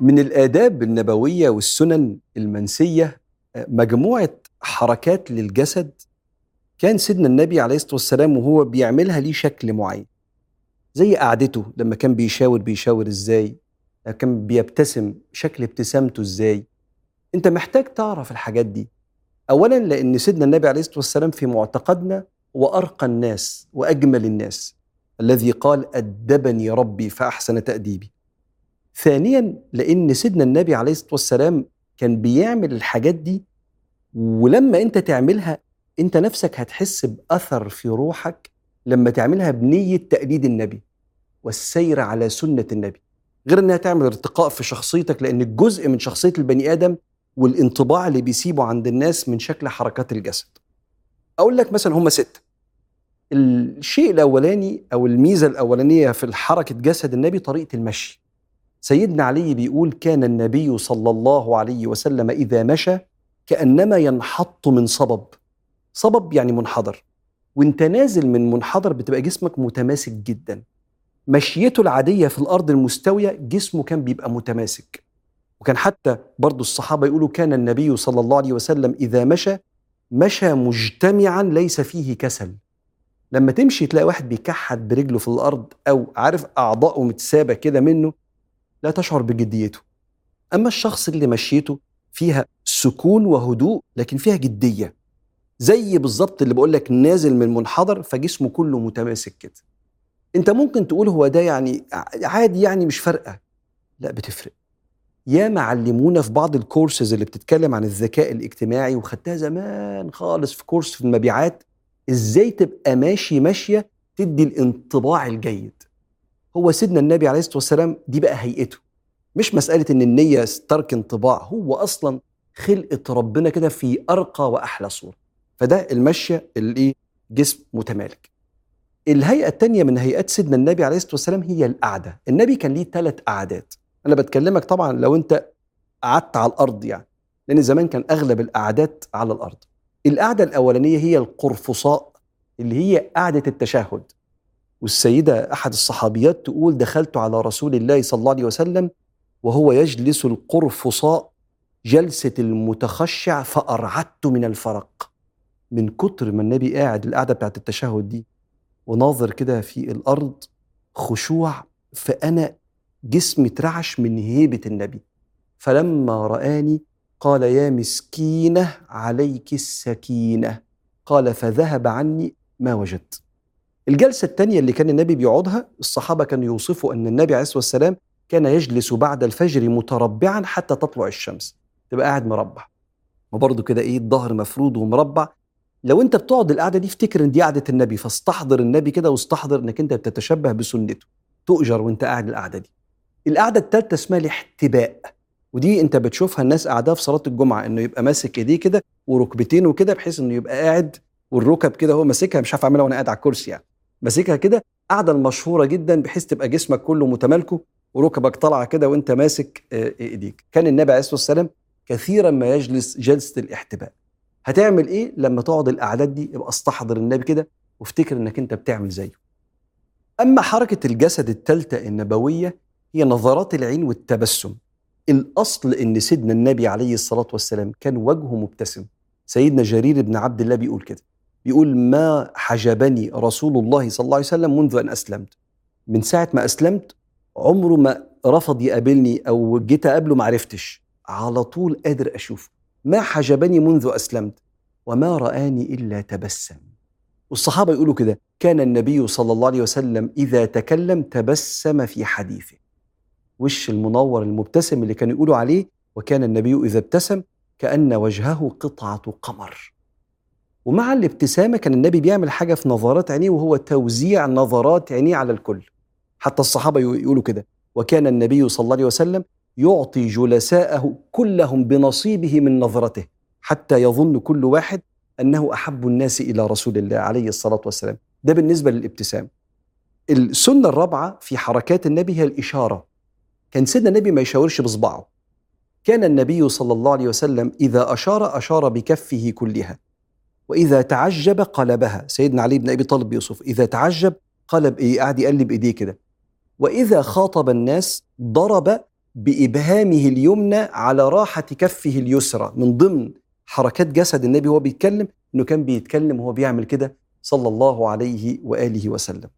من الآداب النبوية والسنن المنسية مجموعة حركات للجسد كان سيدنا النبي عليه الصلاة والسلام وهو بيعملها ليه شكل معين. زي قعدته لما كان بيشاور بيشاور إزاي؟ كان بيبتسم شكل ابتسامته إزاي؟ أنت محتاج تعرف الحاجات دي. اولا لأن سيدنا النبي عليه الصلاة والسلام في معتقدنا هو ارقى الناس وأجمل الناس الذي قال أدبني ربي فأحسن تأديبي. ثانيا لأن سيدنا النبي عليه الصلاة والسلام كان بيعمل الحاجات دي ولما أنت تعملها أنت نفسك هتحس بأثر في روحك لما تعملها بنية تقليد النبي والسير على سنة النبي. غير إنها تعمل ارتقاء في شخصيتك لأن الجزء من شخصية البني آدم والانطباع اللي بيسيبه عند الناس من شكل حركات الجسد. أقول لك مثلا هم ستة الشيء الأولاني أو الميزة الأولانية في حركة جسد النبي طريقة المشي. سيدنا علي بيقول كان النبي صلى الله عليه وسلم إذا مشى كأنما ينحط من صبب. صبب يعني منحدر. وانت نازل من منحدر بتبقى جسمك متماسك جدا. مشيته العادية في الأرض المستوية جسمه كان بيبقى متماسك. وكان حتى برضو الصحابة يقولوا كان النبي صلى الله عليه وسلم إذا مشى مشى مجتمعا ليس فيه كسل. لما تمشي تلاقي واحد بيكحت برجله في الأرض أو عارف أعضائه متسابة كده منه لا تشعر بجديته. أما الشخص اللي مشيته فيها سكون وهدوء لكن فيها جدية. زي بالظبط اللي بقول لك نازل من منحدر فجسمه كله متماسك كده. أنت ممكن تقول هو ده يعني عادي يعني مش فارقة. لا بتفرق. يا معلمونا في بعض الكورسز اللي بتتكلم عن الذكاء الاجتماعي وخدتها زمان خالص في كورس في المبيعات إزاي تبقى ماشي ماشية تدي الانطباع الجيد؟ هو سيدنا النبي عليه الصلاة والسلام دي بقى هيئته. مش مسألة إن النية ترك انطباع هو أصلا خلقة ربنا كده في أرقى وأحلى صورة. فده المشية اللي جسم متمالك. الهيئة الثانية من هيئات سيدنا النبي عليه الصلاة والسلام هي القعدة. النبي كان ليه ثلاث قعدات. أنا بتكلمك طبعا لو أنت قعدت على الأرض يعني لأن زمان كان أغلب القعدات على الأرض. القعدة الأولانية هي القرفصاء اللي هي قعدة التشهد. والسيدة أحد الصحابيات تقول دخلت على رسول الله صلى الله عليه وسلم وهو يجلس القرفصاء جلسة المتخشع فأرعدت من الفرق من كتر ما النبي قاعد القعدة بتاعت التشهد دي وناظر كده في الأرض خشوع فأنا جسمي اترعش من هيبة النبي. فلما رآني قال يا مسكينة عليك السكينة. قال فذهب عني ما وجدت. الجلسة الثانية اللي كان النبي بيقعدها الصحابة كانوا يوصفوا أن النبي عليه الصلاة والسلام كان يجلس بعد الفجر متربعا حتى تطلع الشمس تبقى قاعد مربع. وبرضه كده إيه الظهر مفروض ومربع. لو أنت بتقعد القعدة دي افتكر إن دي قعدة النبي فاستحضر النبي كده واستحضر إنك أنت بتتشبه بسنته. تؤجر وأنت قاعد القعدة دي. القعدة الثالثه اسمها الاحتباء ودي أنت بتشوفها الناس قاعدة في صلاة الجمعة إنه يبقى ماسك إيديه كده وركبتينه كده بحيث إنه يبقى قاعد والركب كده هو ماسكها مش عارف أعملها وأنا قاعد على الكرسي يعني. ماسكها كده قاعدة المشهورة جدا بحيث تبقى جسمك كله متمالكه وركبك طالعه كده وأنت ماسك إيديك. كان النبي عليه الصلاة والسلام كثيرا ما يجلس جلسة الاحتباء. هتعمل إيه لما تقعد الأعداد دي؟ يبقى استحضر النبي كده وافتكر إنك أنت بتعمل زيه. أما حركة الجسد الثالثة النبوية هي نظرات العين والتبسم. الأصل إن سيدنا النبي عليه الصلاة والسلام كان وجهه مبتسم. سيدنا جرير بن عبد الله بيقول كده. بيقول ما حجبني رسول الله صلى الله عليه وسلم منذ أن أسلمت. من ساعة ما أسلمت عمره ما رفض يقابلني أو جيت أقابله ما عرفتش. على طول قادر أشوفه. ما حجبني منذ أسلمت وما رآني إلا تبسم. والصحابة يقولوا كده. كان النبي صلى الله عليه وسلم إذا تكلم تبسم في حديثه. وش المنور المبتسم اللي كانوا يقولوا عليه؟ وكان النبي إذا ابتسم كأن وجهه قطعة قمر. ومع الابتسامة كان النبي بيعمل حاجة في نظرات عينيه وهو توزيع نظرات عينيه على الكل. حتى الصحابة يقولوا كده. وكان النبي صلى الله عليه وسلم يعطي جلساءه كلهم بنصيبه من نظرته حتى يظن كل واحد أنه أحب الناس إلى رسول الله عليه الصلاة والسلام. ده بالنسبة للابتسام. السنة الرابعة في حركات النبي هي الإشارة. كان سيدنا النبي ما يشاورش بصبعه كان النبي صلى الله عليه وسلم إذا أشار أشار بكفه كلها. وإذا تعجب قلبها سيدنا علي بن أبي طالب يوسف إذا تعجب قلب إيه قاعد يقلب إيديه كده وإذا خاطب الناس ضرب بإبهامه اليمنى على راحة كفه اليسرى من ضمن حركات جسد النبي وهو بيتكلم إنه كان بيتكلم وهو بيعمل كده صلى الله عليه وآله وسلم.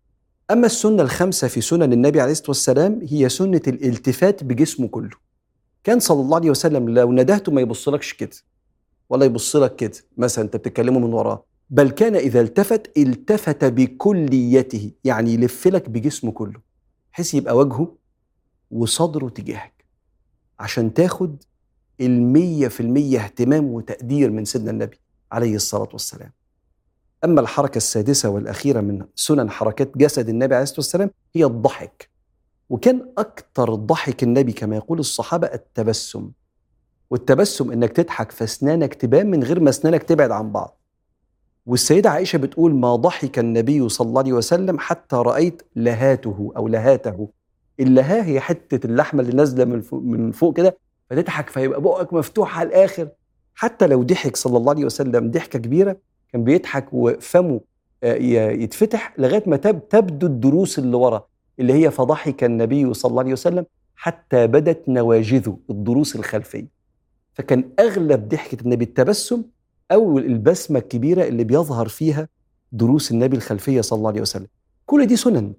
أما السنة الخامسة في سنن النبي عليه الصلاة والسلام هي سنة الالتفات بجسمه كله. كان صلى الله عليه وسلم لو ندهته ما يبصلكش كده ولا يبص لك كده مثلا أنت بتتكلمه من وراه. بل كان إذا التفت التفت بكليته يعني يلف لك بجسمه كله بحيث يبقى وجهه وصدره تجاهك عشان تاخد المية في المية اهتمام وتقدير من سيدنا النبي عليه الصلاة والسلام. أما الحركة السادسة والأخيرة من سنن حركات جسد النبي عليه الصلاة والسلام هي الضحك. وكان أكثر ضحك النبي كما يقول الصحابة التبسم. والتبسم إنك تضحك فأسنانك تبان من غير ما أسنانك تبعد عن بعض. والسيدة عائشة بتقول ما ضحك النبي صلى الله عليه وسلم حتى رأيت لهاته أو لهاته. اللها هي حتة اللحمة اللي نازلة من فوق, من فوق كده فتضحك فيبقى بقك مفتوح على الآخر. حتى لو ضحك صلى الله عليه وسلم ضحكة كبيرة كان بيضحك وفمه يتفتح لغاية ما تبدو الدروس اللي ورا اللي هي فضحك النبي صلى الله عليه وسلم حتى بدت نواجذه الضروس الخلفية. فكان أغلب ضحكة النبي التبسم أو البسمة الكبيرة اللي بيظهر فيها دروس النبي الخلفية صلى الله عليه وسلم. كل دي سنن.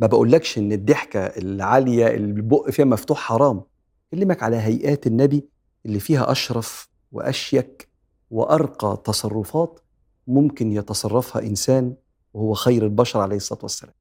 ما بقولكش إن الضحكة العالية اللي البق فيها مفتوح حرام. كلمك على هيئات النبي اللي فيها أشرف وأشيك وأرقى تصرفات ممكن يتصرفها إنسان وهو خير البشر عليه الصلاة والسلام.